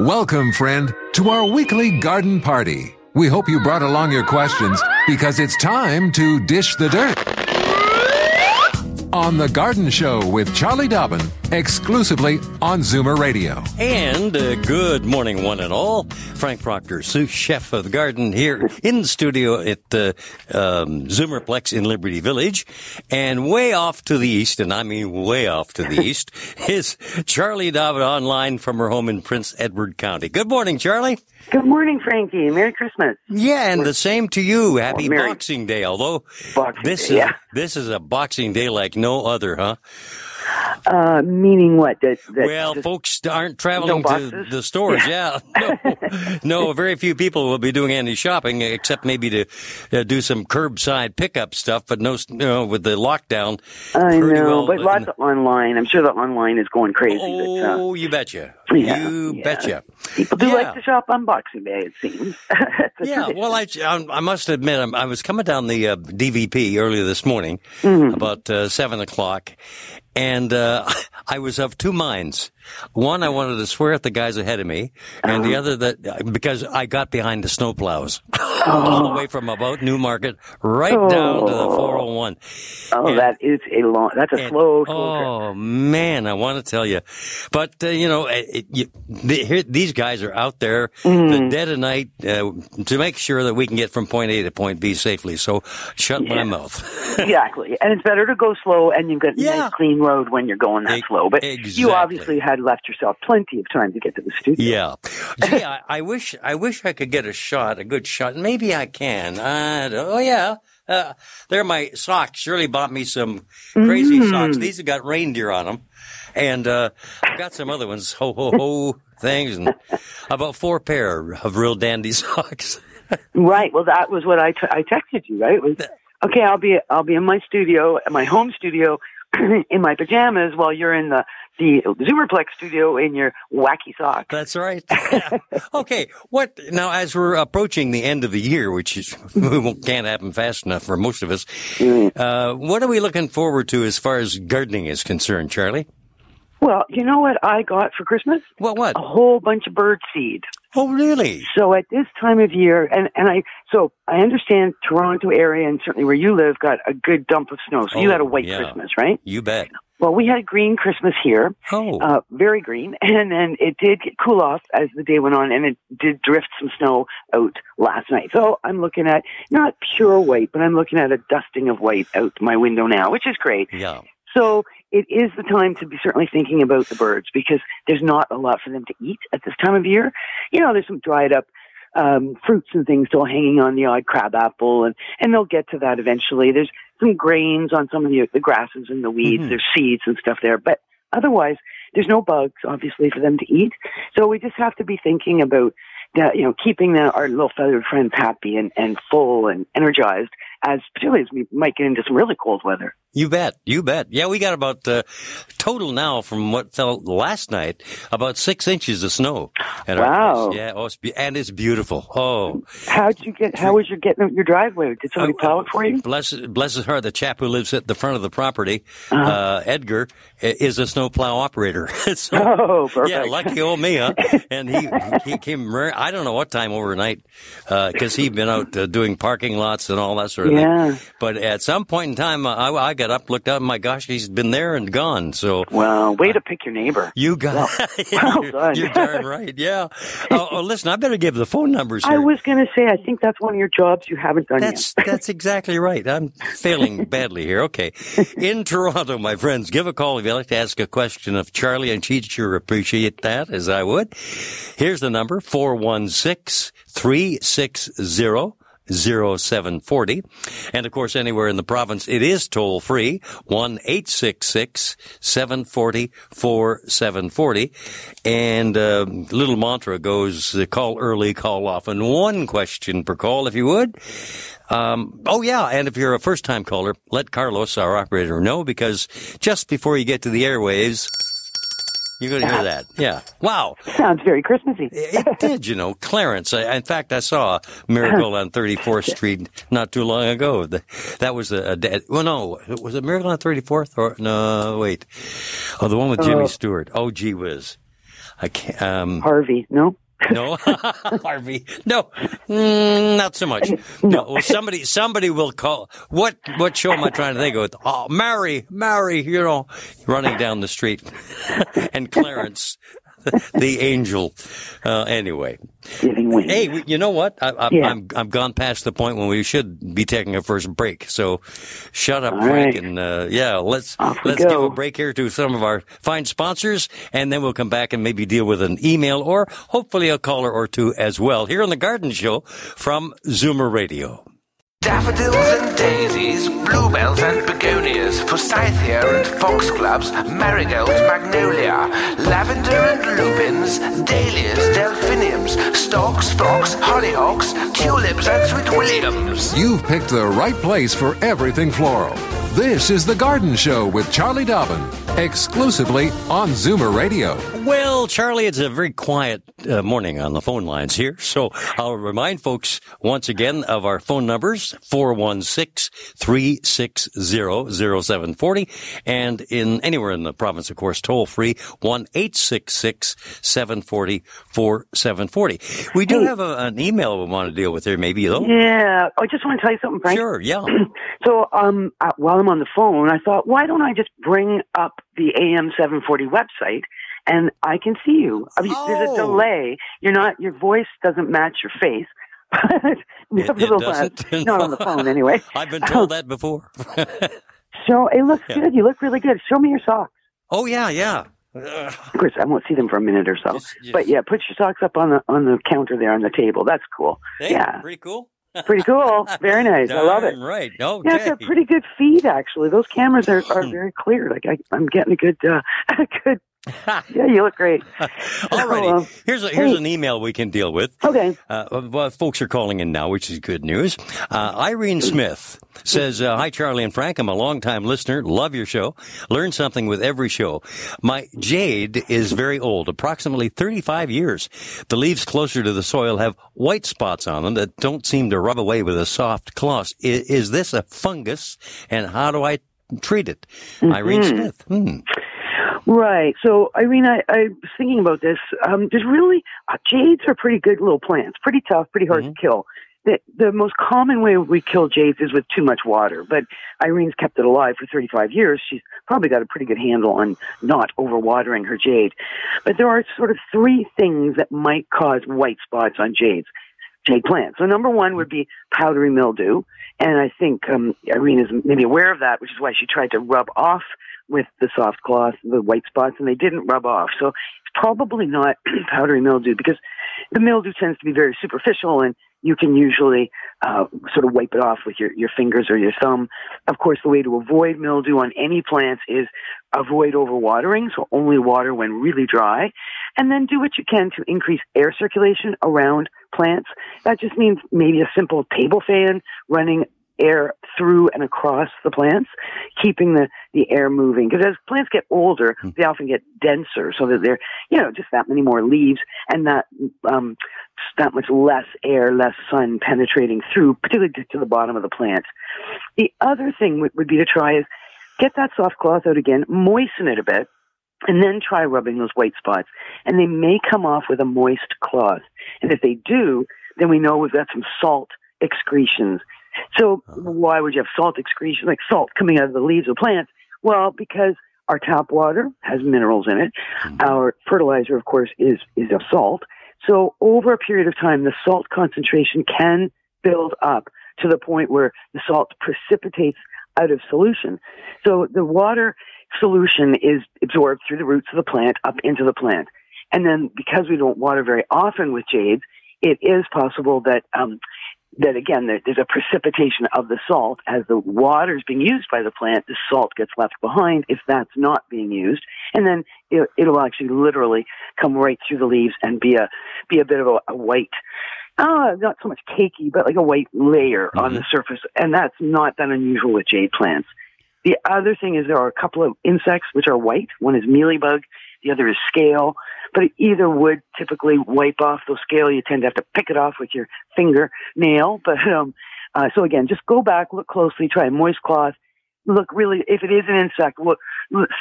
Welcome, friend, to our weekly garden party. We hope you brought along your questions because it's time to dish the dirt. On The Garden Show with Charlie Dobbin, exclusively on Zoomer Radio. And uh, good morning, one and all. Frank Proctor, sous chef of the garden, here in the studio at the um, Zoomerplex in Liberty Village. And way off to the east, and I mean way off to the east, is Charlie Dobbin online from her home in Prince Edward County. Good morning, Charlie. Good morning, Frankie. Merry Christmas. Yeah, and the same to you. Happy Merry- Boxing Day. Although Boxing this Day, is yeah. this is a Boxing Day like no other, huh? Uh, meaning what? That, that Well, folks aren't traveling No to the stores. Yeah, no, no. Very few people will be doing any shopping, except maybe to uh, do some curbside pickup stuff. But no, you know, with the lockdown, I know, well- but lots of online. I'm sure the online is going crazy. but, uh, Oh, you betcha. Yeah, you yeah. betcha. people do yeah. like to shop on Boxing Day, it seems. Yeah, tradition. well, I, I must admit, I was coming down the uh, DVP earlier this morning, Mm-hmm. about uh, seven o'clock, and uh, I was of two minds. One, I wanted to swear at the guys ahead of me, and Uh-huh. the other that because I got behind the snowplows all the way from about Newmarket right down to the 401. oh, and- that is a long. That's a And- slow, trip. Oh man, I want to tell you, but uh, you know, it, you, the, here, these guys are out there Mm-hmm. the dead of night uh, to make sure that we can get from point A to point B safely. So shut my mouth. exactly, and it's better to go slow, and you've got a Yeah. nice clean road when you're going that E- slow. But exactly. you obviously had left yourself plenty of time to get to the studio. yeah, gee, I, I wish I wish I could get a shot, a good shot. Maybe I can. Uh, oh yeah. Uh, they're my socks. Shirley bought me some crazy Mm. socks. These have got reindeer on them. And, uh, I've got some other ones, ho, ho, ho things and about four pair of real dandy socks. Right. Well, that was what I, t- I texted you. Right. It was okay. I'll be I'll be in my studio, my home studio, in my pajamas, while you're in the the Zoomerplex studio in your wacky socks. That's right. okay. What now? As we're approaching the end of the year, which is can't happen fast enough for most of us, uh, what are we looking forward to as far as gardening is concerned, Charlie? Well, you know what I got for Christmas? What? What? A whole bunch of bird seed. Oh, really? So at this time of year, and and I so I understand Toronto area and certainly where you live got a good dump of snow. So you Oh, had a white yeah. Christmas, right? You bet. Well, we had a green Christmas here. Oh, uh, very green, and then it did get cool off as the day went on, and it did drift some snow out last night. So I'm looking at not pure white, but I'm looking at a dusting of white out my window now, which is great. yeah. So it is the time to be certainly thinking about the birds because there's not a lot for them to eat at this time of year. You know, there's some dried up um, fruits and things still hanging on the odd crab apple, and and they'll get to that eventually. There's some grains on some of the the grasses and the weeds. Mhm. There's seeds and stuff there, but otherwise, there's no bugs obviously for them to eat. So we just have to be thinking about. That, you know, keeping the, our little feathered friends happy and, and full and energized as particularly as we might get into some really cold weather. You bet. You bet. Yeah, we got about uh, total now from what fell last night about six inches of snow. At Wow. Yeah. Oh, it's be- and it's beautiful. Oh, How'd you get? How was your getting your driveway? Did somebody Uh, plow it for you? Bless, bless his heart, the chap who lives at the front of the property, uh Edgar, is a snowplow operator. so, Oh, perfect. yeah, lucky old me, huh? And he he came. I don't know what time overnight, because he'd been out uh, doing parking lots and all that sort of Yeah. thing. But at some point in time, uh, I, I got up, looked up, my gosh, he's been there and gone. So. Well, way to pick your neighbor. You got well you're, done. you're darn right. Yeah. Oh, oh, listen, I better give the phone numbers here. I was going to say, I think that's one of your jobs you haven't done That's yet. that's exactly right. I'm failing badly here. Okay. In Toronto, my friends, give a call if you'd like to ask a question of Charlie, and she'd sure appreciate that, as I would. Here's the number, 416 360 0740. And of course, anywhere in the province, it is toll free, 1-866-740-4740. And uh, little mantra goes, uh, call early, call often. One question per call, if you would. Um, oh yeah, and if you're a first time caller, let Carlos, our operator, know because just before you get to the airwaves, you're going to hear that. Yeah. Wow. Sounds very Christmassy. it did, you know. Clarence. I, in fact, I saw a Miracle on 34th Street not too long ago. That was a, a well, no, was it Miracle on 34th or no? Wait. Oh, the one with Jimmy uh, Stewart. Oh, gee whiz. I can't. Um, Harvey. No. No, Harvey. No, mm, not so much. No, well, somebody, somebody will call. What, what show am I trying to think of? Oh, Mary, Mary, you know, running down the street, and Clarence the angel. Uh, anyway. Hey, you know what? I, am yeah. I'm, I'm gone past the point when we should be taking a first break. So shut up, All Frank, right. and uh, yeah, let's let's give a break here to some of our fine sponsors, and then we'll come back and maybe deal with an email or hopefully a caller or two as well here on the Garden Show from Zoomer Radio. Daffodils and daisies, bluebells and begonias, forsythia and foxgloves, marigolds, magnolia, lavender and lupins, dahlias, delphiniums, stalks, fox, hollyhocks, tulips and sweet williams. You've picked the right place for everything floral. This is The Garden Show with Charlie Dobbin, exclusively on Zoomer Radio. Well, Charlie, it's a very quiet uh, morning on the phone lines here, so I'll remind folks once again of our phone numbers 416-360-0740 and in anywhere in the province, of course, toll free 1-866-740-4740. We do hey. have a, an email we want to deal with here, maybe though. Yeah, I just want to tell you something, Frank. Sure, yeah. so, um, uh, while I'm on the phone, I thought, why don't I just bring up the AM 740 website and I can see you. I mean, oh. there's a oh. delay. You're not, your voice doesn't match your face. it, it not on the phone anyway. I've been told that before. so it looks yeah. good. You look really good. Show me your socks. Oh yeah, yeah. Of course, I won't see them for a minute or so. But yeah, put your socks up on the on the counter there on the table. That's cool. Hey, yeah, pretty cool. Pretty cool. Very nice. Darn I love it. Right. Okay. Yeah, it's a pretty good feed actually. Those cameras are, are very clear. Like I, am getting a good uh, a good yeah, you look great. All righty. Here's a, here's hey. an email we can deal with. Okay. Uh, well, folks are calling in now, which is good news. Uh, Irene Smith says, uh, "Hi, Charlie and Frank. I'm a longtime listener. Love your show. Learn something with every show. My jade is very old, approximately 35 years. The leaves closer to the soil have white spots on them that don't seem to rub away with a soft cloth. Is, is this a fungus? And how do I treat it?" Mm-hmm. Irene Smith. Hmm. Right. So, Irene, I, I was thinking about this. Um, there's really uh, jades are pretty good little plants, pretty tough, pretty hard mm-hmm. to kill. The, the most common way we kill jades is with too much water, but Irene's kept it alive for 35 years. She's probably got a pretty good handle on not overwatering her jade. But there are sort of three things that might cause white spots on jades, jade plants. So number one would be powdery mildew. And I think um, Irene is maybe aware of that, which is why she tried to rub off with the soft cloth, the white spots, and they didn't rub off. So it's probably not powdery mildew because the mildew tends to be very superficial and you can usually uh, sort of wipe it off with your, your fingers or your thumb. Of course, the way to avoid mildew on any plants is avoid overwatering, so only water when really dry, and then do what you can to increase air circulation around plants. That just means maybe a simple table fan running air through and across the plants, keeping the, the air moving. Because as plants get older, hmm. they often get denser so that they're, you know, just that many more leaves and that, um, that much less air, less sun penetrating through, particularly to the bottom of the plant. The other thing would, would be to try is get that soft cloth out again, moisten it a bit, and then try rubbing those white spots. And they may come off with a moist cloth. And if they do, then we know we've got some salt excretions so why would you have salt excretion, like salt coming out of the leaves of plants? Well, because our tap water has minerals in it. Mm-hmm. Our fertilizer, of course, is, is a salt. So over a period of time, the salt concentration can build up to the point where the salt precipitates out of solution. So the water solution is absorbed through the roots of the plant up into the plant. And then because we don't water very often with jades, it is possible that um, that again, there's a precipitation of the salt as the water is being used by the plant. The salt gets left behind if that's not being used, and then it, it'll actually literally come right through the leaves and be a be a bit of a, a white. Uh, not so much cakey, but like a white layer mm-hmm. on the surface, and that's not that unusual with jade plants. The other thing is there are a couple of insects which are white. One is mealybug, the other is scale. But either would typically wipe off the scale. You tend to have to pick it off with your finger nail. But um, uh, so again, just go back, look closely, try a moist cloth. Look really, if it is an insect, look,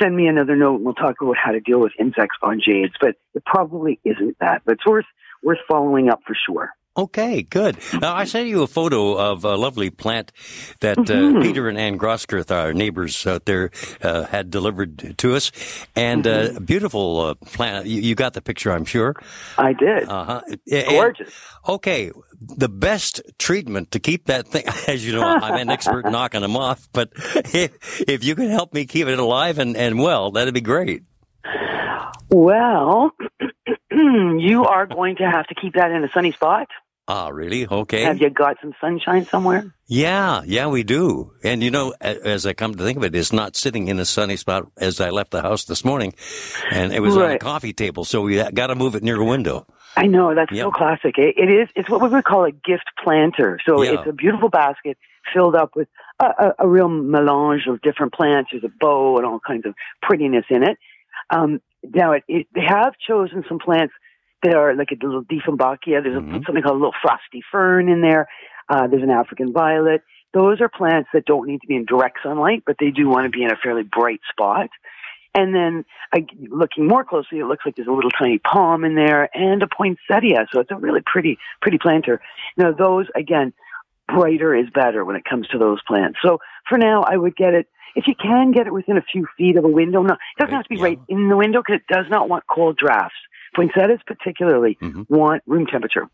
send me another note and we'll talk about how to deal with insects on jades. But it probably isn't that. But it's worth worth following up for sure. Okay, good. Now, I sent you a photo of a lovely plant that uh, mm-hmm. Peter and Ann Grosskirth, our neighbors out there, uh, had delivered to us. And uh, mm-hmm. uh, beautiful plant. You, you, got the picture, I'm sure. I did. Uh-huh. Gorgeous. And, okay, the best treatment to keep that thing, as you know, I'm an expert knocking them off, but if, if you can help me keep it alive and, and well, that'd be great. Well, you are going to have to keep that in a sunny spot. Ah, really? Okay. Have you got some sunshine somewhere? Yeah, yeah, we do. And you know, as I come to think of it, it's not sitting in a sunny spot as I left the house this morning, and it was right. on a coffee table, so we got to move it near a window. I know that's yep. so classic. It, it is. It's what we would call a gift planter. So yeah. it's a beautiful basket filled up with a, a, a, real melange of different plants. There's a bow and all kinds of prettiness in it. Um, now, it, it, they have chosen some plants that are like a little Dieffenbachia. There's mm-hmm. a, something called a little frosty fern in there. Uh, there's an African violet. Those are plants that don't need to be in direct sunlight, but they do want to be in a fairly bright spot. And then I, looking more closely, it looks like there's a little tiny palm in there and a poinsettia. So it's a really pretty, pretty planter. Now those, again, brighter is better when it comes to those plants. So for now, I would get it, if you can get it within a few feet of a window, no, it doesn't have to be yeah. right in the window because it does not want cold drafts. Poinsettias particularly mm-hmm. want room temperature.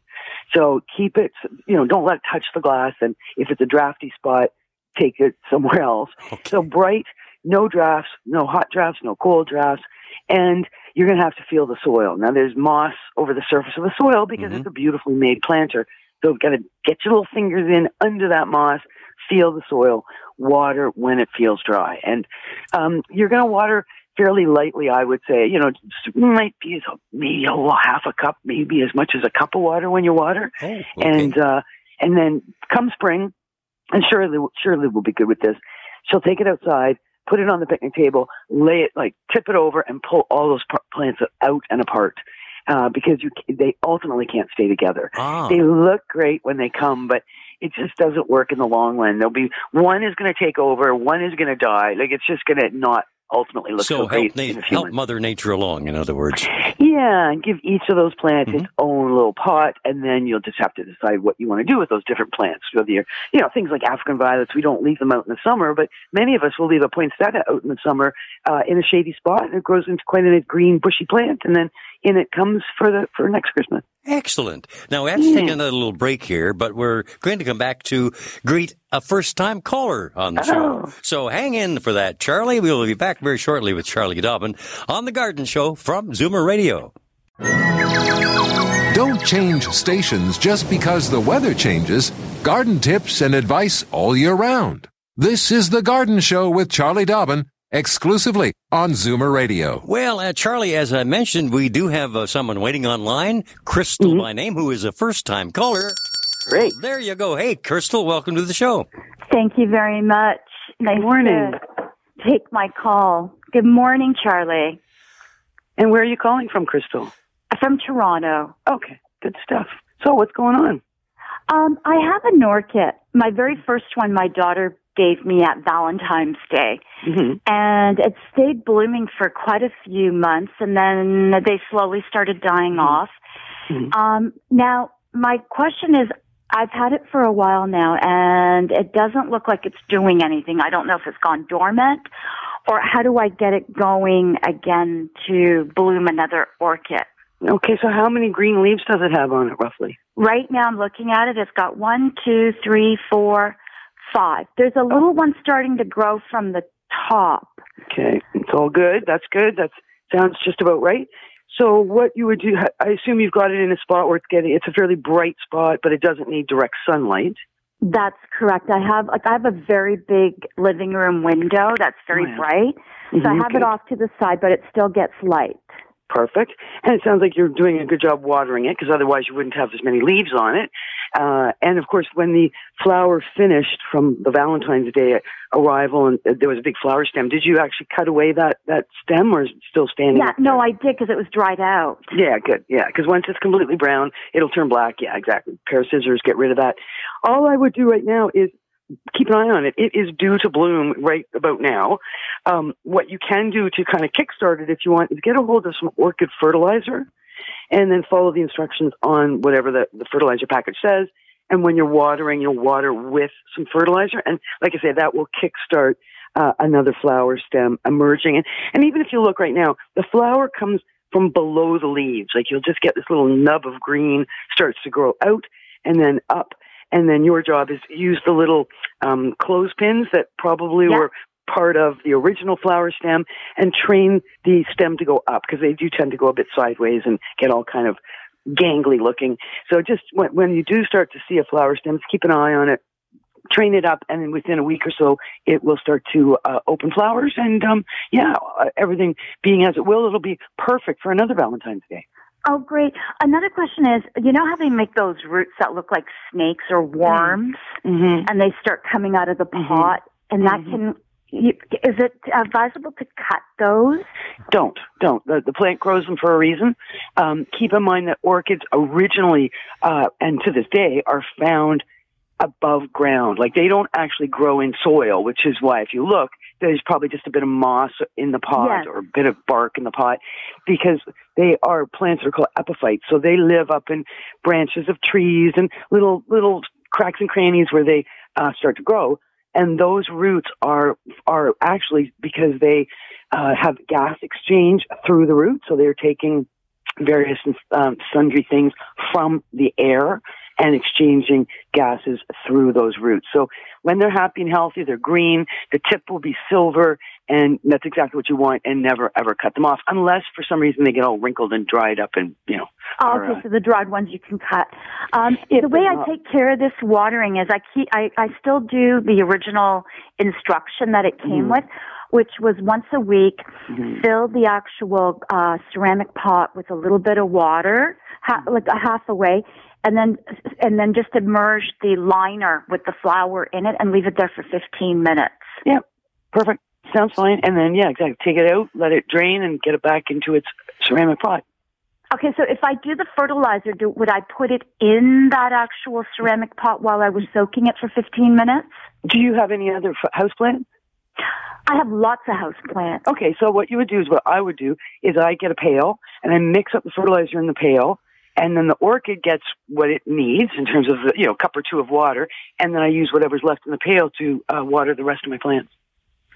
So keep it, you know, don't let it touch the glass. And if it's a drafty spot, take it somewhere else. Okay. So bright, no drafts, no hot drafts, no cold drafts. And you're going to have to feel the soil. Now there's moss over the surface of the soil because mm-hmm. it's a beautifully made planter. So you've got to get your little fingers in under that moss, feel the soil, water when it feels dry. And um, you're going to water fairly lightly, I would say. You know, might be maybe a little half a cup, maybe as much as a cup of water when you water. Oh, okay. And uh, and then come spring, and Shirley Shirley will be good with this. She'll take it outside, put it on the picnic table, lay it like tip it over, and pull all those plants out and apart. Uh, because you, they ultimately can't stay together. Ah. They look great when they come, but it just doesn't work in the long run. There'll be one is going to take over, one is going to die. Like it's just going to not ultimately look so, so help, na- help Mother Nature along. In other words, yeah, and give each of those plants mm-hmm. its own little pot, and then you'll just have to decide what you want to do with those different plants. Whether you're, you know, things like African violets, we don't leave them out in the summer, but many of us will leave a poinsettia out in the summer uh, in a shady spot, and it grows into quite a green, bushy plant, and then in it comes for the for next Christmas. Excellent. Now we have to take another little break here, but we're going to come back to greet a first time caller on the show. Oh. So hang in for that, Charlie. We will be back very shortly with Charlie Dobbin on the Garden Show from Zoomer Radio. Don't change stations just because the weather changes. Garden tips and advice all year round. This is the Garden Show with Charlie Dobbin exclusively on Zoomer Radio. Well, uh, Charlie, as I mentioned, we do have uh, someone waiting online, Crystal mm-hmm. by name, who is a first time caller. Great. There you go. Hey, Crystal, welcome to the show. Thank you very much. Nice Good morning. To take my call. Good morning, Charlie. And where are you calling from, Crystal? From Toronto. Okay, good stuff. So, what's going on? Um, I have an orchid. My very first one, my daughter gave me at Valentine's Day. Mm-hmm. And it stayed blooming for quite a few months and then they slowly started dying mm-hmm. off. Mm-hmm. Um, now, my question is, I've had it for a while now and it doesn't look like it's doing anything. I don't know if it's gone dormant or how do I get it going again to bloom another orchid? Okay, so how many green leaves does it have on it roughly? Right now I'm looking at it. It's got one, two, three, four, five. There's a little one starting to grow from the top. Okay, it's all good. That's good. That sounds just about right. So what you would do, I assume you've got it in a spot where it's getting, it's a fairly bright spot, but it doesn't need direct sunlight. That's correct. I have like I have a very big living room window that's very Oh, yeah. bright. So I Mhm, have good. it off to the side, but it still gets light. Perfect. And it sounds like you're doing a good job watering it because otherwise you wouldn't have as many leaves on it. Uh, and of course, when the flower finished from the Valentine's Day arrival and uh, there was a big flower stem, did you actually cut away that, that stem or is it still standing? Yeah, no. I did because it was dried out. Yeah, good. Yeah, because once it's completely brown, it'll turn black. Yeah, exactly. pair of scissors, get rid of that. All I would do right now is keep an eye on it. It is due to bloom right about now. Um, what you can do to kind of kickstart it, if you want, is get a hold of some orchid fertilizer, and then follow the instructions on whatever the, the fertilizer package says. And when you're watering, you'll water with some fertilizer, and like I say, that will kickstart uh, another flower stem emerging. And, and even if you look right now, the flower comes from below the leaves. Like you'll just get this little nub of green starts to grow out and then up. And then your job is to use the little um, clothespins that probably Yeah. were part of the original flower stem and train the stem to go up because they do tend to go a bit sideways and get all kind of gangly looking. So just when, when you do start to see a flower stem, just keep an eye on it, train it up, and then within a week or so, it will start to uh, open flowers. And um, yeah, uh, everything being as it will, it'll be perfect for another Valentine's Day. Oh, great. Another question is, you know how they make those roots that look like snakes or worms, Mm-hmm. and they start coming out of the Mhm. pot, and that Mhm. can. You, is it advisable to cut those? Don't, don't. The, the plant grows them for a reason. Um, keep in mind that orchids originally, uh, and to this day, are found above ground. Like they don't actually grow in soil, which is why if you look, there's probably just a bit of moss in the pot Yes. or a bit of bark in the pot because they are plants that are called epiphytes. So they live up in branches of trees and little, little cracks and crannies where they uh, start to grow. And those roots are, are actually because they uh, have gas exchange through the roots. So they're taking various um, sundry things from the air and exchanging gases through those roots. So when they're happy and healthy, they're green. The tip will be silver, and that's exactly what you want. And never ever cut them off, unless for some reason they get all wrinkled and dried up, and you know. Oh, okay, uh, so the dried ones you can cut. Um, the way I take care of this watering is I keep I, I still do the original instruction that it came Mhm. with, which was once a week Mhm. fill the actual uh, ceramic pot with a little bit of water, ha- like a half away, and then and then just immerse the liner with the flour in it and leave it there for 15 minutes. Yeah, perfect. Sounds fine. And then yeah, exactly. Take it out, let it drain, and get it back into its ceramic pot. Okay, so if I do the fertilizer, do, would I put it in that actual ceramic pot while I was soaking it for 15 minutes? Do you have any other f- house plants? I have lots of house plants. Okay, so what you would do is what I would do is I get a pail and I mix up the fertilizer in the pail, and then the orchid gets what it needs in terms of the, you know cup or two of water, and then I use whatever's left in the pail to uh, water the rest of my plants.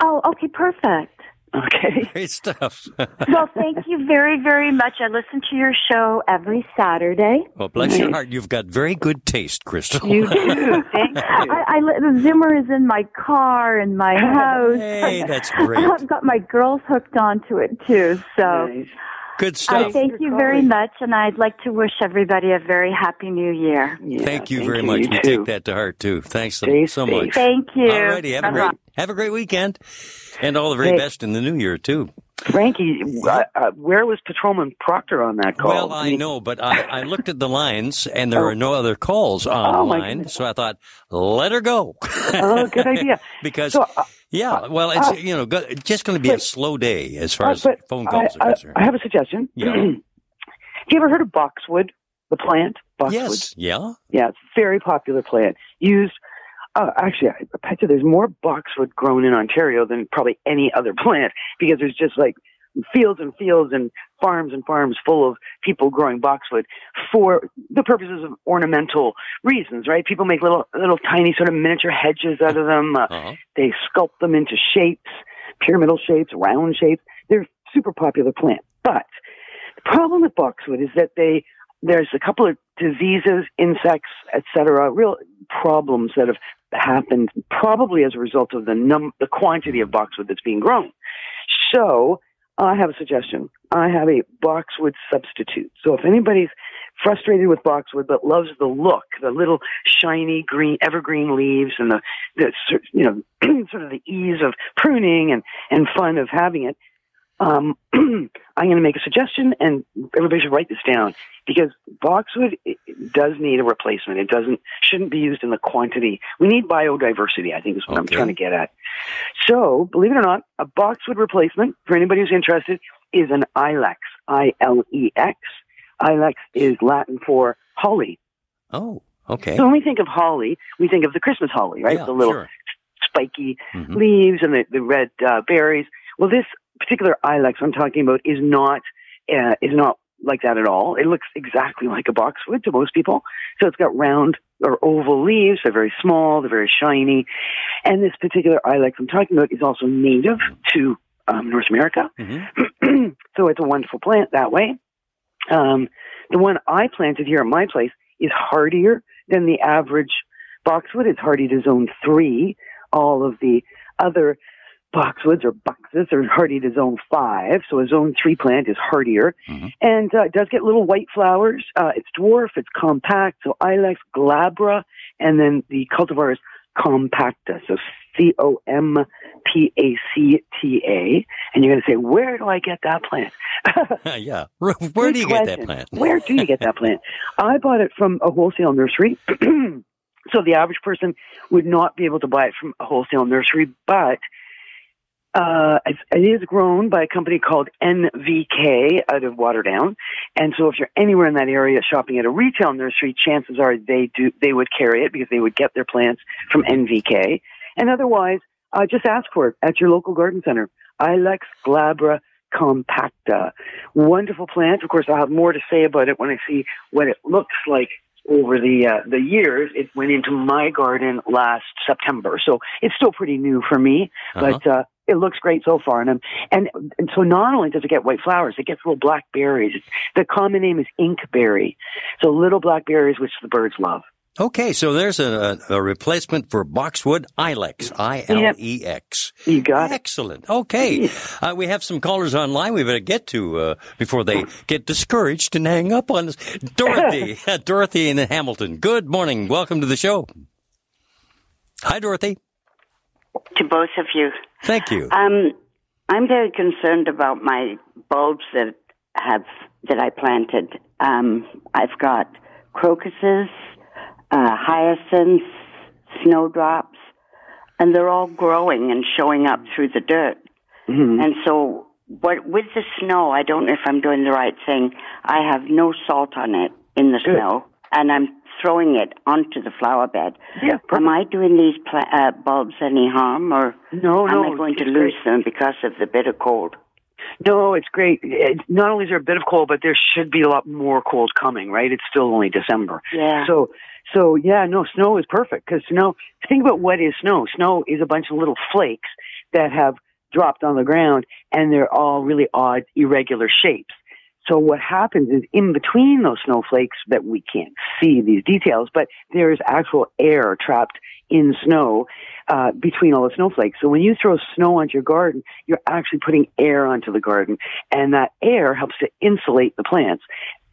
Oh, okay, perfect. Okay. Great stuff. Well, thank you very, very much. I listen to your show every Saturday. well, bless your heart. You've got very good taste, Crystal. You do. Thank you. I, I li- the Zoomer is in my car in my house. Hey, that's great. I've got my girls hooked onto it too. So Nice. Good I stuff. thank you very much, and I'd like to wish everybody a very happy New Year. Yeah, thank you very much. You We too. take that to heart too. Thanks so, Stay so safe. much. Thank you. All righty. Have a Bye-bye. great have a great weekend, and all the very Hey. best in the new year too. Frankie, uh, uh, where was Patrolman Proctor on that call? Well, I know, but I, I looked at the lines, and there Oh. are no other calls Oh, my online. goodness. so I thought, let her go. Oh, good idea. because So, uh, yeah, well, it's uh, you know go, just going to be a slow day as far uh, as but phone I, calls are I, concerned. I have a suggestion. Yeah. have you ever heard of boxwood, the plant? Boxwood. yes, yeah. Yeah, it's a very popular plant. Used, uh, actually, I bet you there's more boxwood grown in Ontario than probably any other plant because there's just like fields and fields and farms and farms full of people growing boxwood for the purposes of ornamental reasons, right? People make little, little tiny sort of miniature hedges out of them. Uh, Uh-huh. they sculpt them into shapes, pyramidal shapes, round shapes. They're super popular plant. But the problem with boxwood is that they there's a couple of diseases, insects, etc., real problems that have happened probably as a result of the num the quantity of boxwood that's being grown. So I have a suggestion. I have a boxwood substitute. So if anybody's frustrated with boxwood but loves the look, the little shiny green evergreen leaves and the, the you know sort of the ease of pruning and and fun of having it, um, I'm going to make a suggestion, and everybody should write this down because boxwood does need a replacement. It doesn't shouldn't be used in the quantity. We need biodiversity. I think is what okay. I'm trying to get at. So, believe it or not, a boxwood replacement for anybody who's interested is an ilex. I L E X. Ilex is Latin for holly. Oh, okay. So when we think of holly, we think of the Christmas holly, right? Yeah, the little sure. spiky mm-hmm. leaves and the, the red uh, berries. Well, this particular ilex I'm talking about is not uh, is not like that at all. It looks exactly like a boxwood to most people. So it's got round or oval leaves. They're very small. They're very shiny. And this particular ilex I'm talking about is also native to um, North America. Mm-hmm. so it's a wonderful plant that way. Um, the one I planted here at my place is hardier than the average boxwood. It's hardy to zone three. All of the other boxwoods or boxes are hardy to zone five. So a zone three plant is hardier mm-hmm. and uh, it does get little white flowers. Uh, it's dwarf, it's compact. So Ilex glabra and then the cultivar is compacta. So C O M P A C T A. And you're going to say, where do I get that plant? yeah. Where Good do you question. get that plant? where do you get that plant? I bought it from a wholesale nursery. so the average person would not be able to buy it from a wholesale nursery, but uh, it is grown by a company called NVK out of Waterdown. And so if you're anywhere in that area shopping at a retail nursery, chances are they do, they would carry it because they would get their plants from NVK. And otherwise, uh, just ask for it at your local garden center. Ilex glabra compacta. Wonderful plant. Of course, I'll have more to say about it when I see what it looks like over the uh, the years. It went into my garden last September, so it's still pretty new for me. Uh-huh. But uh, it looks great so far. And, and, and so not only does it get white flowers, it gets little black berries. The common name is inkberry. So little black berries, which the birds love. Okay, so there's a, a replacement for boxwood ilex, I L E X. You got it. Excellent. Okay, uh, we have some callers online. We better get to uh, before they get discouraged and hang up on us. Dorothy, Dorothy in Hamilton. Good morning. Welcome to the show. Hi, Dorothy. To both of you. Thank you. Um, I'm very concerned about my bulbs that have that I planted. Um, I've got crocuses, uh, hyacinths, snowdrops, and they're all growing and showing up through the dirt. Mm-hmm. And so, what with the snow, I don't know if I'm doing the right thing. I have no salt on it in the Good. snow, and I'm throwing it onto the flower bed. Yeah, Am I doing these pla- uh, bulbs any harm, or no, am no, I going to lose great. them because of the bitter cold? No, it's great. It, not only is there a bit of cold, but there should be a lot more cold coming. Right? It's still only December. Yeah. So, so yeah, no, snow is perfect because snow. Think about what is snow. Snow is a bunch of little flakes that have dropped on the ground, and they're all really odd, irregular shapes. So what happens is in between those snowflakes that we can't see these details, but there is actual air trapped in snow uh, between all the snowflakes. So when you throw snow onto your garden, you're actually putting air onto the garden, and that air helps to insulate the plants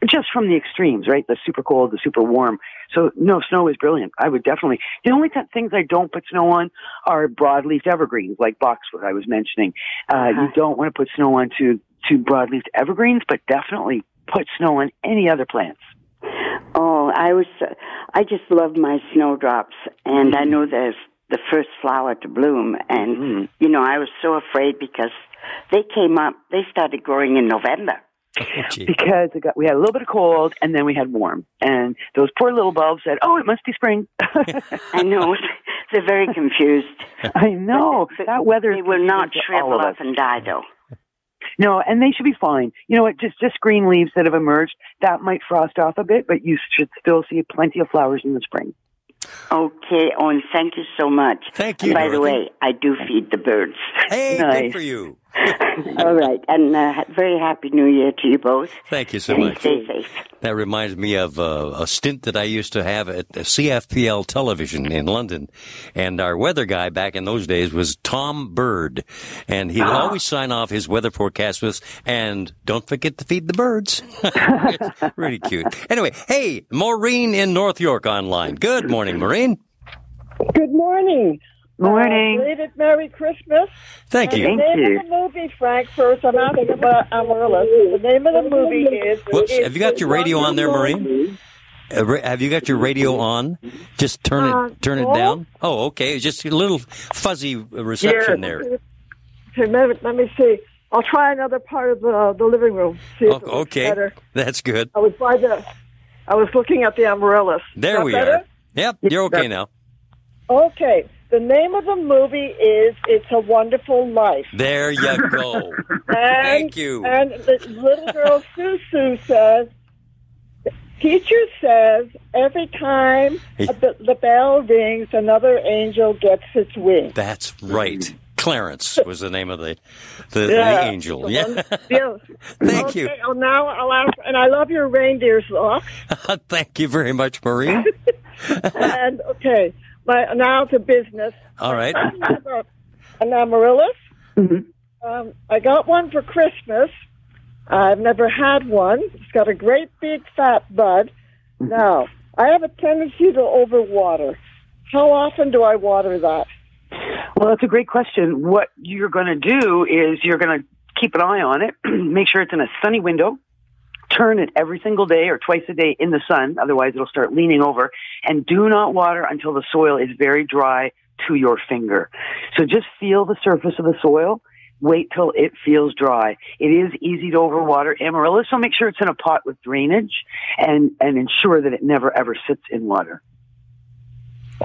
just from the extremes, right? The super cold, the super warm. So no, snow is brilliant. I would definitely. The only t- things I don't put snow on are broadleaf evergreens like boxwood I was mentioning. Uh, uh-huh. You don't want to put snow onto to broadleaf evergreens, but definitely put snow on any other plants. Oh, I was, I just love my snowdrops, and I know there's the first flower to bloom, and mm-hmm. you know I was so afraid because they came up, they started growing in November. Oh, because got, we had a little bit of cold and then we had warm, and those poor little bulbs said, "Oh, it must be spring." I know they're very confused. I know but, that weather. They will not shrivel up and die, though. No, and they should be fine. You know what? Just just green leaves that have emerged that might frost off a bit, but you should still see plenty of flowers in the spring. Okay, Owen, thank you so much. Thank you. And by Dorothy. the way, I do feed the birds. Hey, nice. good for you. All right, and uh, very happy New Year to you both. Thank you so and much. Stay safe. That reminds me of uh, a stint that I used to have at CFPL television in London. And our weather guy back in those days was Tom Bird. And he'd Ah. always sign off his weather forecast with, and don't forget to feed the birds. It's really cute. Anyway, hey, Maureen in North York online. Good morning, Maureen. Good morning. Morning. Uh, belated Merry Christmas. Thank And you. the Thank name you. of the movie, Frank, first, I'm asking about Amaryllis. The name of the movie is... Whoops, is have you got your radio on there, Wonderful- Maureen? Uh, have you got your radio on? Just turn Uh, it, turn it down. Oh, okay. It's just a little fuzzy reception there. Okay, let, let me see. I'll try another part of the, the living room. See if O- it looks Okay, better. that's good. I was by the... I was looking at the Amaryllis. Is There that we better? are. Yep, you're okay now. Okay. The name of the movie is It's a Wonderful Life. There you go. And, Thank you. And the little girl Zuzu says, teacher says every time the, the bell rings, another angel gets its wings. That's right. Clarence was the name of the the, the Yeah. angel. Yeah. Yes. Thank okay, you. Oh, now I'll ask, and I love your reindeer socks. Thank you very much, Maureen. and okay, my now to business. All right. About An amaryllis. Mm-hmm. Um, I got one for Christmas. I've never had one. It's got a great big fat bud. Mm-hmm. Now, I have a tendency to overwater. How often do I water that? Well, that's a great question. What you're going to do is you're going to keep an eye on it, make sure it's in a sunny window, turn it every single day or twice a day in the sun, otherwise it'll start leaning over, and do not water until the soil is very dry to your finger. So just feel the surface of the soil. Wait till it feels dry. It is easy to overwater amaryllis, so make sure it's in a pot with drainage and, and ensure that it never ever sits in water.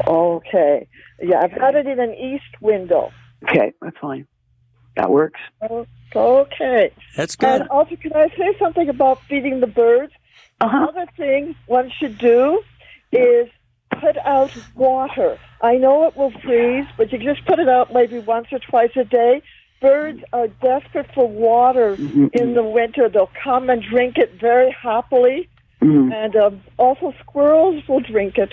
Okay. Yeah, I've had it in an east window. Okay, that's fine. That works. Okay. That's good. And also, can I say something about feeding the birds? Uh-huh. Another thing one should do is put out water. I know it will freeze, but you just put it out maybe once or twice a day. Birds are desperate for water in the winter. They'll come and drink it very happily. And um, also, squirrels will drink it.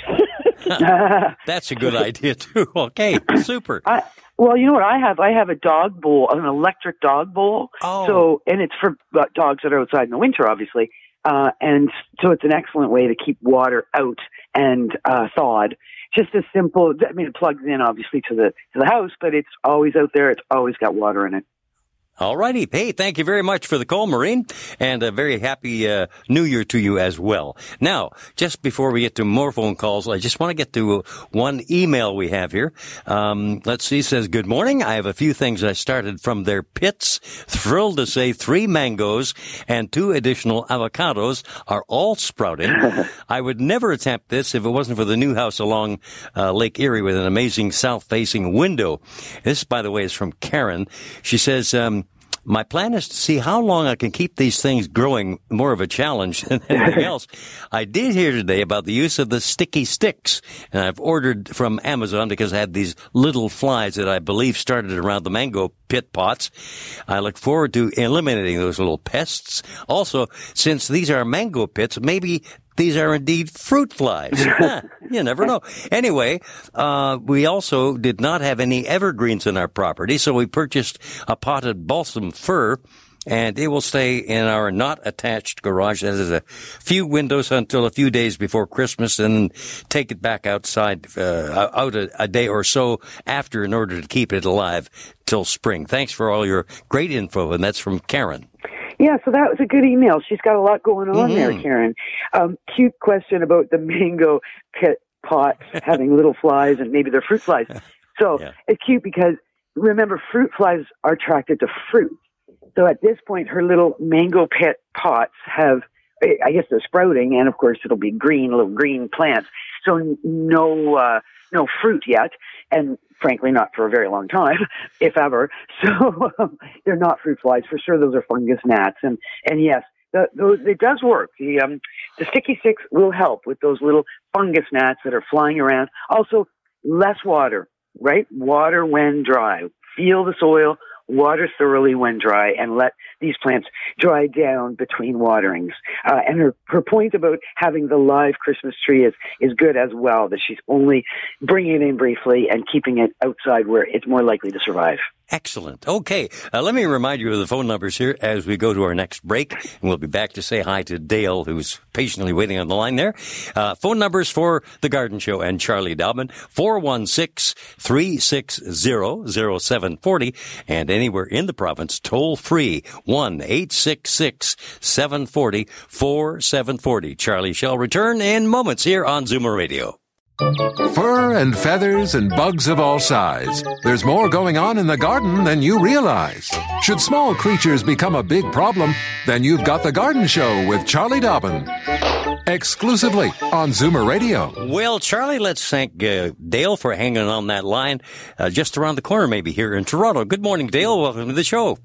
That's a good idea too. Okay, super. I, well, you know what I have? I have a dog bowl, an electric dog bowl. Oh. So, and it's for uh, dogs that are outside in the winter, obviously. Uh, and so it's an excellent way to keep water out and uh, thawed. Just as simple. I mean, it plugs in obviously to the to the house, but it's always out there. It's always got water in it. All righty. Hey, thank you very much for the call, Maureen, and a very happy uh, New Year to you as well. Now, just before we get to more phone calls, I just want to get to one email we have here. Um, let's see. It says, "Good morning. I have a few things I started from their pits. Thrilled to say three mangoes and two additional avocados are all sprouting. I would never attempt this if it wasn't for the new house along uh, Lake Erie with an amazing south-facing window. This, by the way, is from Karen. She says." Um, my plan is to see how long I can keep these things growing more of a challenge than anything else. I did hear today about the use of the sticky sticks, and I've ordered from Amazon because I had these little flies that I believe started around the mango pit pots. I look forward to eliminating those little pests. Also, since these are mango pits, maybe these are indeed fruit flies. You never know. Anyway, uh, we also did not have any evergreens in our property, so we purchased a potted balsam fir. And it will stay in our not attached garage. That is a few windows until a few days before Christmas, and take it back outside, uh, out a, a day or so after, in order to keep it alive till spring. Thanks for all your great info, and that's from Karen. Yeah, so that was a good email. She's got a lot going on there, Karen. Um, cute question about the mango pit pots having little flies and maybe they're fruit flies. So Yeah. it's cute because remember, fruit flies are attracted to fruit. So at this point, her little mango pit pots have, I guess they're sprouting, and of course it'll be green, little green plants. So no, uh, no fruit yet, and frankly not for a very long time, if ever. So um, they're not fruit flies for sure. Those are fungus gnats, and and yes, the, those, it does work. The um, the sticky sticks will help with those little fungus gnats that are flying around. Also, less water, right? Water when dry. Feel the soil. Water thoroughly when dry and let these plants dry down between waterings. Uh, and her, her point about having the live Christmas tree is, is good as well, that she's only bringing it in briefly and keeping it outside where it's more likely to survive. Excellent. Okay, uh, let me remind you of the phone numbers here as we go to our next break, and we'll be back to say hi to Dale, who's patiently waiting on the line there. Uh, phone numbers for The Garden Show and Charlie Dobbin, 416-360-0740, and anywhere in the province, toll free, 1-866-740-4740. Charlie shall return in moments here on Zoomer Radio. Fur and feathers and bugs of all size. There's more going on in the garden than you realize. Should small creatures become a big problem, then you've got The Garden Show with Charlie Dobbin. Exclusively on Zoomer Radio. Well, Charlie, let's thank uh, Dale for hanging on that line uh, just around the corner, maybe here in Toronto. Good morning, Dale. Welcome to the show.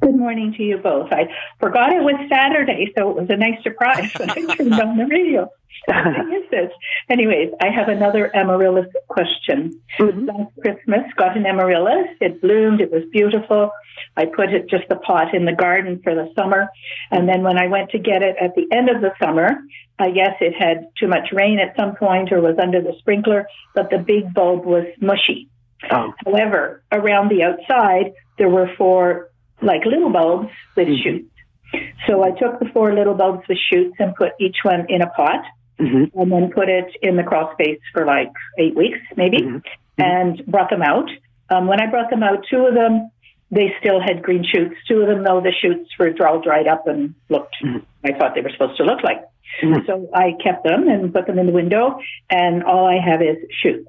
Good morning to you both. I forgot it was Saturday, so it was a nice surprise when I turned on the radio. What is this? Anyways, I have another amaryllis question. Mm-hmm. Last Christmas, got an amaryllis. It bloomed. It was beautiful. I put it just a pot in the garden for the summer, and then when I went to get it at the end of the summer, I guess it had too much rain at some point or was under the sprinkler, but the big bulb was mushy. Oh. However, around the outside, there were four like little bulbs with shoots. So I took the four little bulbs with shoots and put each one in a pot Mhm. and then put it in the crawl space for like eight weeks, maybe, Mhm. and brought them out. Um, when I brought them out, two of them, they still had green shoots. Two of them, though, the shoots were all dried up and looked, I thought they were supposed to look like. Mhm. So I kept them and put them in the window, and all I have is shoots.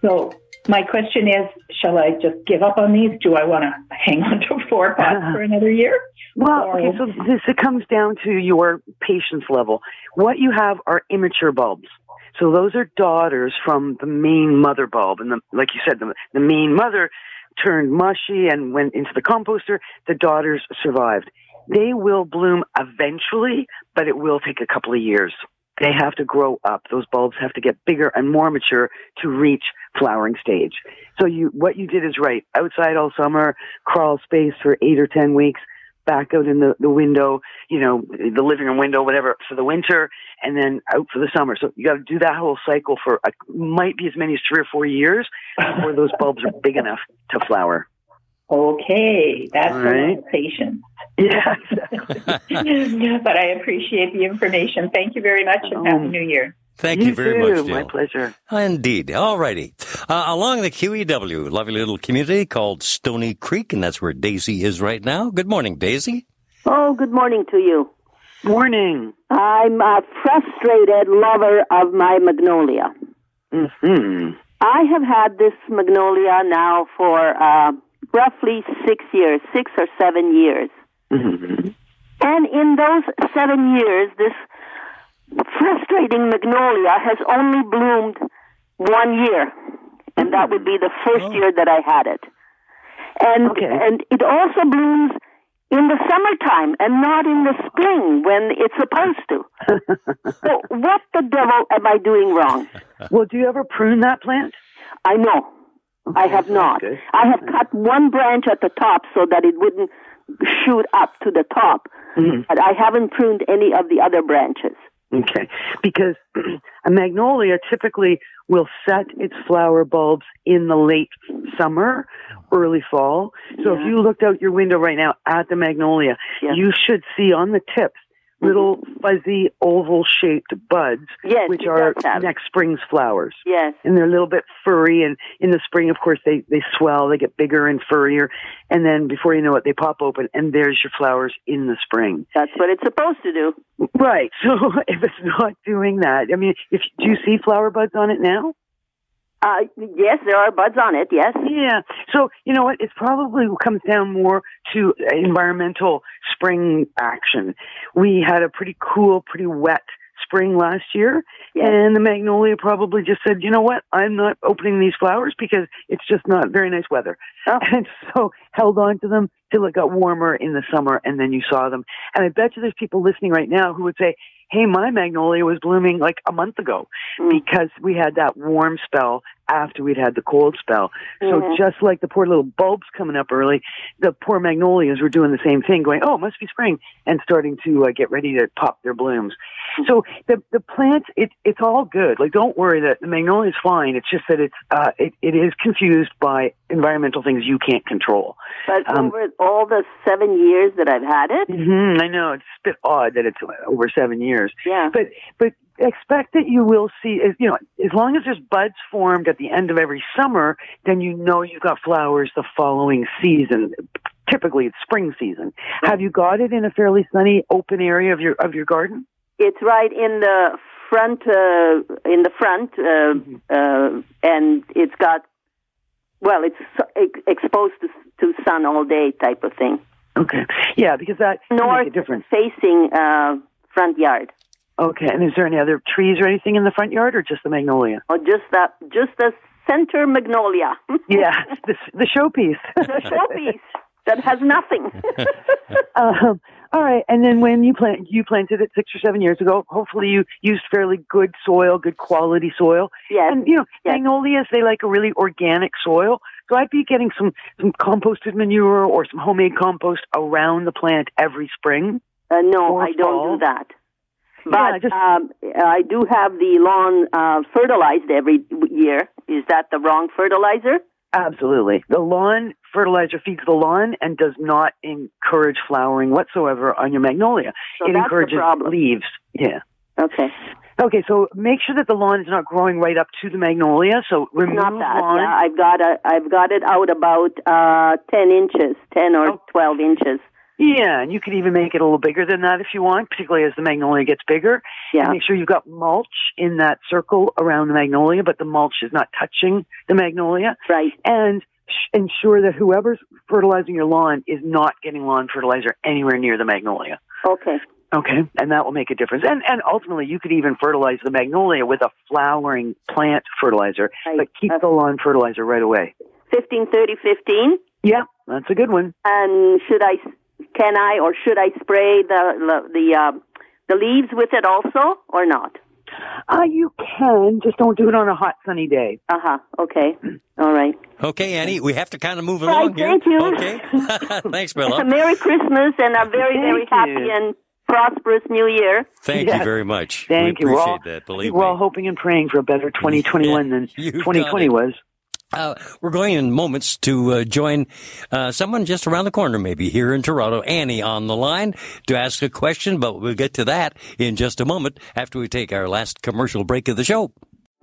So my question is, shall I just give up on these? Do I want to hang on to four pots uh-huh. for another year? Well, Or- okay, so this it comes down to your patience level. What you have are immature bulbs. So those are daughters from the main mother bulb, and the, like you said, the, the main mother turned mushy and went into the composter. The daughters survived. They will bloom eventually, but it will take a couple of years. They have to grow up. Those bulbs have to get bigger and more mature to reach flowering stage. So you, what you did is right. Outside all summer, crawl space for eight or ten weeks, back out in the, the window, you know, the living room window, whatever, for the winter, and then out for the summer. So you got to do that whole cycle for a, might be as many as three or four years before those bulbs are big enough to flower. Okay, that's All a right. lot of patience. Yeah, exactly. but I appreciate the information. Thank you very much and Happy Um, New Year. Thank you, very too. much, My pleasure. Indeed. All righty. Uh, along the QEW, lovely little community called Stoney Creek, and that's where Daisy is right now. Good morning, Daisy. Oh, good morning to you. Morning. I'm a frustrated lover of my magnolia. hmm I have had this magnolia now for uh, roughly six years, six or seven years. hmm And in those seven years, this frustrating magnolia has only bloomed one year, and that would be the first year that I had it. And Okay. and it also blooms in the summertime and not in the spring when it's supposed to. so what the devil am I doing wrong? Well, do you ever prune that plant? I know. I have not. Okay. I have cut one branch at the top so that it wouldn't shoot up to the top, Mhm. but I haven't pruned any of the other branches. Okay. Because a magnolia typically will set its flower bulbs in the late summer, early fall. So if you looked out your window right now at the magnolia, Yeah. you should see on the tips little fuzzy oval shaped buds, Yes, which are next spring's flowers. Yes. And they're a little bit furry and in the spring of course they, they swell, they get bigger and furrier and then before you know it they pop open and there's your flowers in the spring. That's what it's supposed to do. Right. So if it's not doing that, I mean, if do you see flower buds on it now? Uh, yes, there are buds on it, yes. Yeah. So you know what? It probably comes down more to environmental spring action. We had a pretty cool, pretty wet spring last year, Yes. and the magnolia probably just said, you know what? I'm not opening these flowers because it's just not very nice weather, Oh. and so held on to them, till it got warmer in the summer and then you saw them. And I bet you there's people listening right now who would say, Hey, my magnolia was blooming like a month ago because we had that warm spell after we'd had the cold spell. So Mhm. just like the poor little bulbs coming up early, the poor magnolias were doing the same thing, going, "Oh, it must be spring," and starting to uh, get ready to pop their blooms. So the the plants, it, it's all good. Like, don't worry that the magnolia is fine. It's just that it's uh, it, it is confused by environmental things you can't control. But Um, over all the seven years that I've had it, hmm I know it's a bit odd that it's over seven years. yeah. But but expect that you will see as you know as long as there's buds formed at the end of every summer, then you know you've got flowers the following season. Typically, it's spring season. Have you got it in a fairly sunny, open area of your of your garden? It's right in the front, uh, in the front, uh, uh, and it's got, well, it's exposed to, to sun all day type of thing. Okay, yeah, because that North facing uh, front yard, Okay, and is there any other trees or anything in the front yard, or just the magnolia? or just that, just the center magnolia, Yeah, the the showpiece. the showpiece that has nothing. Um, all right, and then when you plant, you planted it six or seven years ago. Hopefully, you used fairly good soil, good quality soil. yes, And you know, Yes. magnolias they like a really organic soil. So I'd be getting some some composted manure or some homemade compost around the plant every spring. uh, no, I don't fall. do that. Yeah, But just- um, I do have the lawn uh, fertilized every year. Is that the wrong fertilizer? Absolutely, the lawn fertilizer feeds the lawn and does not encourage flowering whatsoever on your magnolia. So it encourages leaves. Yeah. Okay. Okay, so make sure that the lawn is not growing right up to the magnolia. So remove Not that. lawn. Yeah, I've got a, I've got it out about uh, ten inches, ten or Oh. twelve inches. Yeah, and you could even make it a little bigger than that if you want, particularly as the magnolia gets bigger. Yeah. And make sure you've got mulch in that circle around the magnolia, but the mulch is not touching the magnolia. Right. And sh- ensure that whoever's fertilizing your lawn is not getting lawn fertilizer anywhere near the magnolia. Okay. Okay, and that will make a difference. And and ultimately, you could even fertilize the magnolia with a flowering plant fertilizer, Right. but keep Uh, the lawn fertilizer right away. Fifteen, thirty, fifteen. Yeah, that's a good one. And should I, can I, or should I spray the the the, uh, the leaves with it also, or not? Uh, you can, just don't do it on a hot sunny day. Uh huh. Okay. All right. Okay, Annie, we have to kind of move Right, along here. thank you. Okay. Thanks, Bella. Merry Christmas and a very very Thank happy you. and prosperous New Year. Thank Yes. you very much. Thank we you. We're appreciate all, that, believe we're all hoping and praying for a better 2021 than 2020 was. Uh, we're going in moments to uh, join uh, someone just around the corner, maybe here in Toronto, Annie on the line to ask a question, but we'll get to that in just a moment after we take our last commercial break of the show.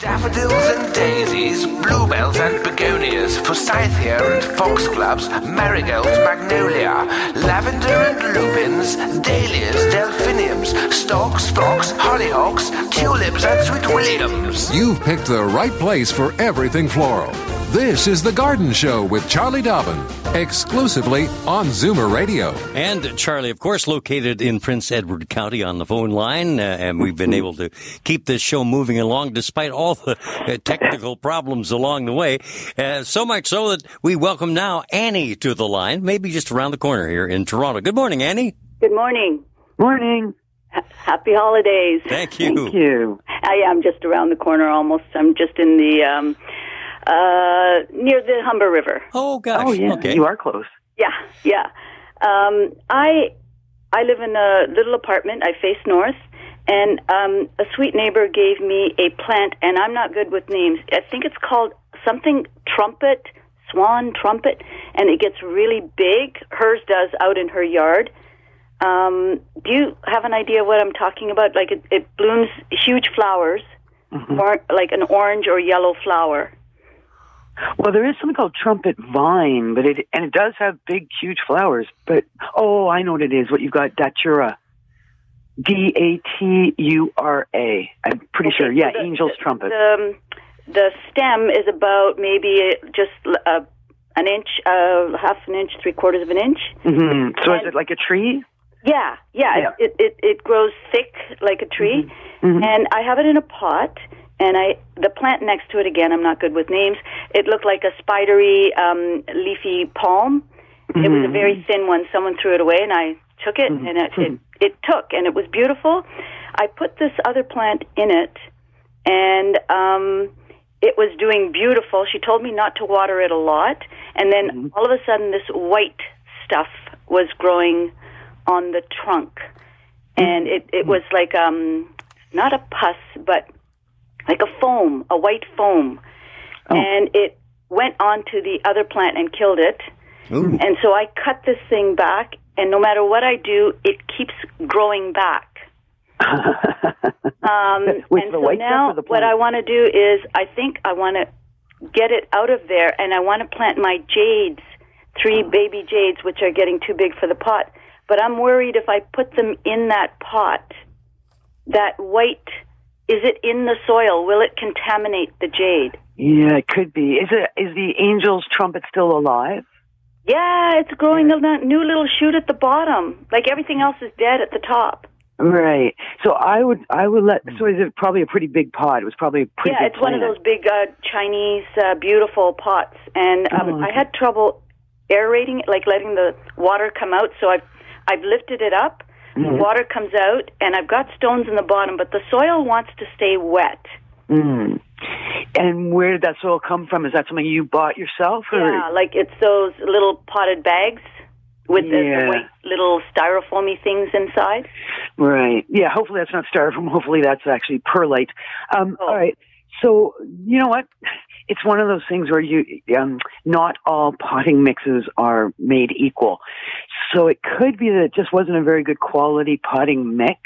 Daffodils and daisies, bluebells and begonias, forsythia and foxgloves, marigolds, magnolia, lavender and lupins, dahlias, delphiniums, stalks, fox, hollyhocks, tulips and sweet williams. You've picked the right place for everything floral. This is The Garden Show with Charlie Dobbin, exclusively on Zoomer Radio. And Charlie, of course, located in Prince Edward County on the phone line, uh, and we've been able to keep this show moving along despite all the uh, technical problems along the way. Uh, so much so that we welcome now Annie to the line, maybe just around the corner here in Toronto. Good morning, Annie. Good morning. Morning. Happy holidays. Thank you. Thank you. I am just around the corner almost. I'm just in the um uh near the Humber River. Oh gosh. Oh, yeah, Okay. you are close. Yeah, yeah. Um I I live in a little apartment. I face north and um a sweet neighbor gave me a plant and I'm not good with names. I think it's called something trumpet, swan trumpet, and it gets really big. Hers does out in her yard. Um, do you have an idea what I'm talking about? Like it, it blooms huge flowers, or like an orange or yellow flower. Well, there is something called trumpet vine, but it and it does have big, huge flowers. But oh, I know what it is. What you've got, datura, D A T U R A. I'm pretty Okay, sure. Yeah, so the- angel's the- trumpet. The, um, the stem is about maybe just uh, an inch, uh, half an inch, three quarters of an inch. hmm So is it like a tree? Yeah, yeah. Yeah. It, it it grows thick like a tree, Mhm. and I have it in a pot. And I the plant next to it again. I'm not good with names. It looked like a spidery um, leafy palm, It was a very thin one. Someone threw it away, and I took it, and it, it it took, and it was beautiful. I put this other plant in it, and um, it was doing beautiful. She told me not to water it a lot, and then all of a sudden, this white stuff was growing on the trunk, and it it was like um not a pus, but like a foam, a white foam, and it went onto the other plant and killed it. And so I cut this thing back, and no matter what I do, it keeps growing back. Um, With and so now, what? I want to do is, I think I want to get it out of there, and I want to plant my jades, three baby jades, which are getting too big for the pot. But I'm worried if I put them in that pot, that white, is it in the soil? Will it contaminate the jade? Yeah, it could be. Is it? Is the angel's trumpet still alive? Yeah, it's growing a li- new little shoot at the bottom. Like everything else is dead at the top. Right. So I would, I would let. So is it probably a pretty big pot? It was probably a pretty yeah, big it's one of those big uh, Chinese uh, beautiful pots, and um, Oh, okay. I had trouble aerating it, like letting the water come out. So I've I've lifted it up. Mm-hmm. The water comes out, and I've got stones in the bottom, but the soil wants to stay wet. Mm. And where did that soil come from? Is that something you bought yourself? Or? Yeah, like it's those little potted bags with the, the white little styrofoamy things inside. Right. Yeah. Hopefully that's not styrofoam. Hopefully that's actually perlite. Um, Oh. All right. So you know what? It's one of those things where you um, not all potting mixes are made equal. So it could be that it just wasn't a very good quality potting mix.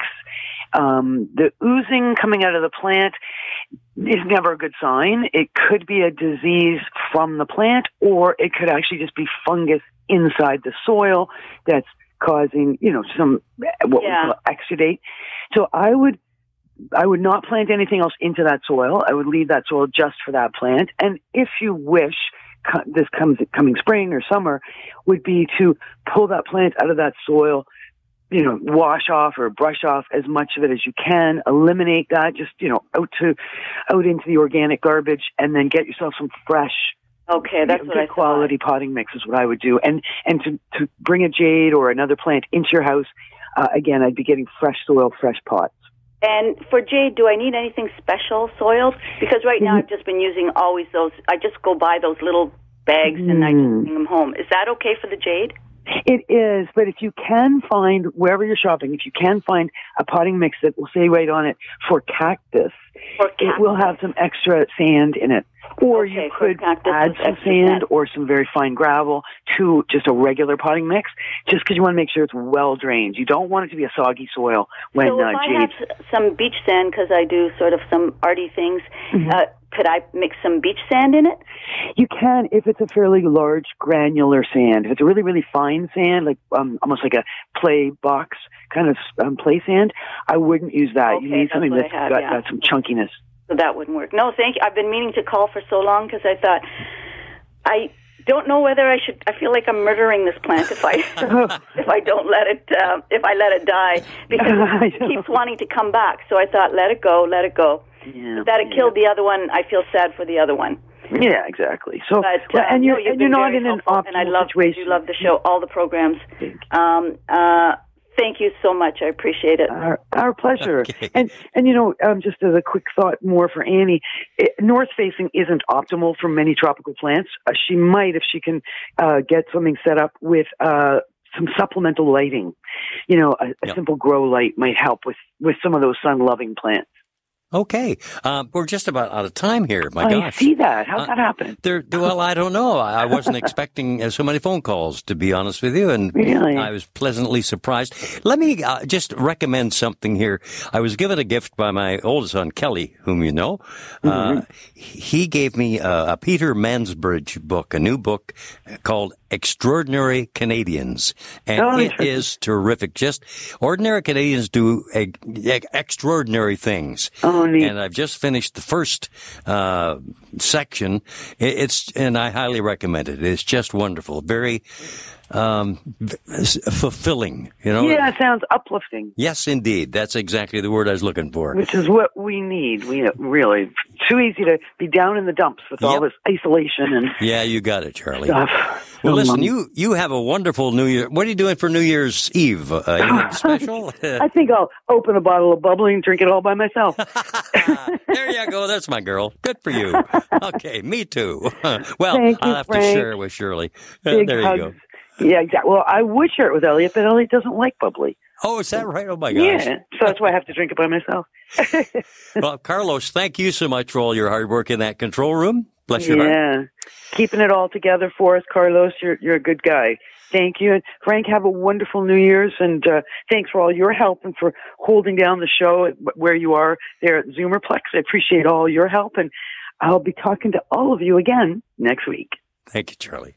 Um, the oozing coming out of the plant is never a good sign. It could be a disease from the plant, or it could actually just be fungus inside the soil that's causing, you know, some what Yeah. we call exudate. So I would, I would not plant anything else into that soil. I would leave that soil just for that plant. And if you wish, co- this comes coming spring or summer, would be to pull that plant out of that soil you know, wash off or brush off as much of it as you can. Eliminate that, just you know, out to out into the organic garbage, and then get yourself some fresh, Okay, that's I thought. quality potting mix is what I would do. And and to to bring a jade or another plant into your house, uh, again, I'd be getting fresh soil, fresh pots. And for jade, do I need anything special soiled? Because right now I've just been using always those. I just go buy those little bags and I just Mm. bring them home. Is that okay for the jade? It is, but if you can find wherever you're shopping, if you can find a potting mix that will say right on it for cactus, For it will have some extra sand in it. Or Okay, you could add some sand sand. or some very fine gravel to just a regular potting mix, just because you want to make sure it's well drained. You don't want it to be a soggy soil when so if uh, I have some beach sand because I do sort of some arty things, Mm-hmm. uh, could I mix some beach sand in it? You can if it's a fairly large granular sand. If it's a really really fine sand, like um, almost like a play box kind of um, play sand, I wouldn't use that. you need something that's have, got, yeah. got some chunkiness. So that wouldn't work. No, thank you. I've been meaning to call for so long because I thought I don't know whether I should. I feel like I'm murdering this plant if I if I don't let it uh, if I let it die because it keeps wanting to come back. So I thought, let it go, let it go. Yeah, That it yeah. killed the other one. I feel sad for the other one. Yeah, exactly. So, But well, uh, and you're no, you've and you're not in an helpful, optimal and I love situation. you love the show, all the programs. Um, uh, thank you so much. I appreciate it. Our, our pleasure. Okay. And and you know, um, just as a quick thought more for Annie, it, north facing isn't optimal for many tropical plants. Uh, she might, if she can, uh, get something set up with. Uh, some supplemental lighting, you know, a, a Yeah. simple grow light might help with with some of those sun loving plants. Okay, um, we're just about out of time here. My I gosh. see that. How's Uh, that happen? There, well, I don't know. I I wasn't expecting uh, so many phone calls, to be honest with you, and Really? I was pleasantly surprised. Let me uh, just recommend something here. I was given a gift by my oldest son, Kelly, whom you know. Mm-hmm. Uh, he gave me a, a Peter Mansbridge book, a new book called Extraordinary Canadians, and Oh, it is terrific. Just ordinary Canadians do e- e- extraordinary things. Oh, neat. And I've just finished the first uh, section. It- It's and I highly recommend it. It's just wonderful, very um, fulfilling. You know. Yeah, it sounds uplifting, Yes, indeed. That's exactly the word I was looking for. which is what we need. We really too easy to be down in the dumps with all this isolation and Yeah, you got it, Charlie. stuff. Well, listen, you you have a wonderful New Year. What are you doing for New Year's Eve? Uh, special? I think I'll open a bottle of bubbly and drink it all by myself. there you go. That's my girl. Good for you. Okay, me too. well, Thank you, I'll have Frank. to share it with Shirley. Uh, Big there you hugs. go. Yeah, exactly. Well, I would share it with Elliot, but Elliot doesn't like bubbly. Oh, is that right? Oh my gosh. Yeah, so that's why I have to drink it by myself. Well, Carlos, thank you so much for all your hard work in that control room. Bless your heart. yeah, keeping it all together for us, Carlos. You're you're a good guy. Thank you, and Frank. Have a wonderful New Year's, and uh, thanks for all your help and for holding down the show where you are there at Zoomerplex. I appreciate all your help, and I'll be talking to all of you again next week. Thank you, Charlie.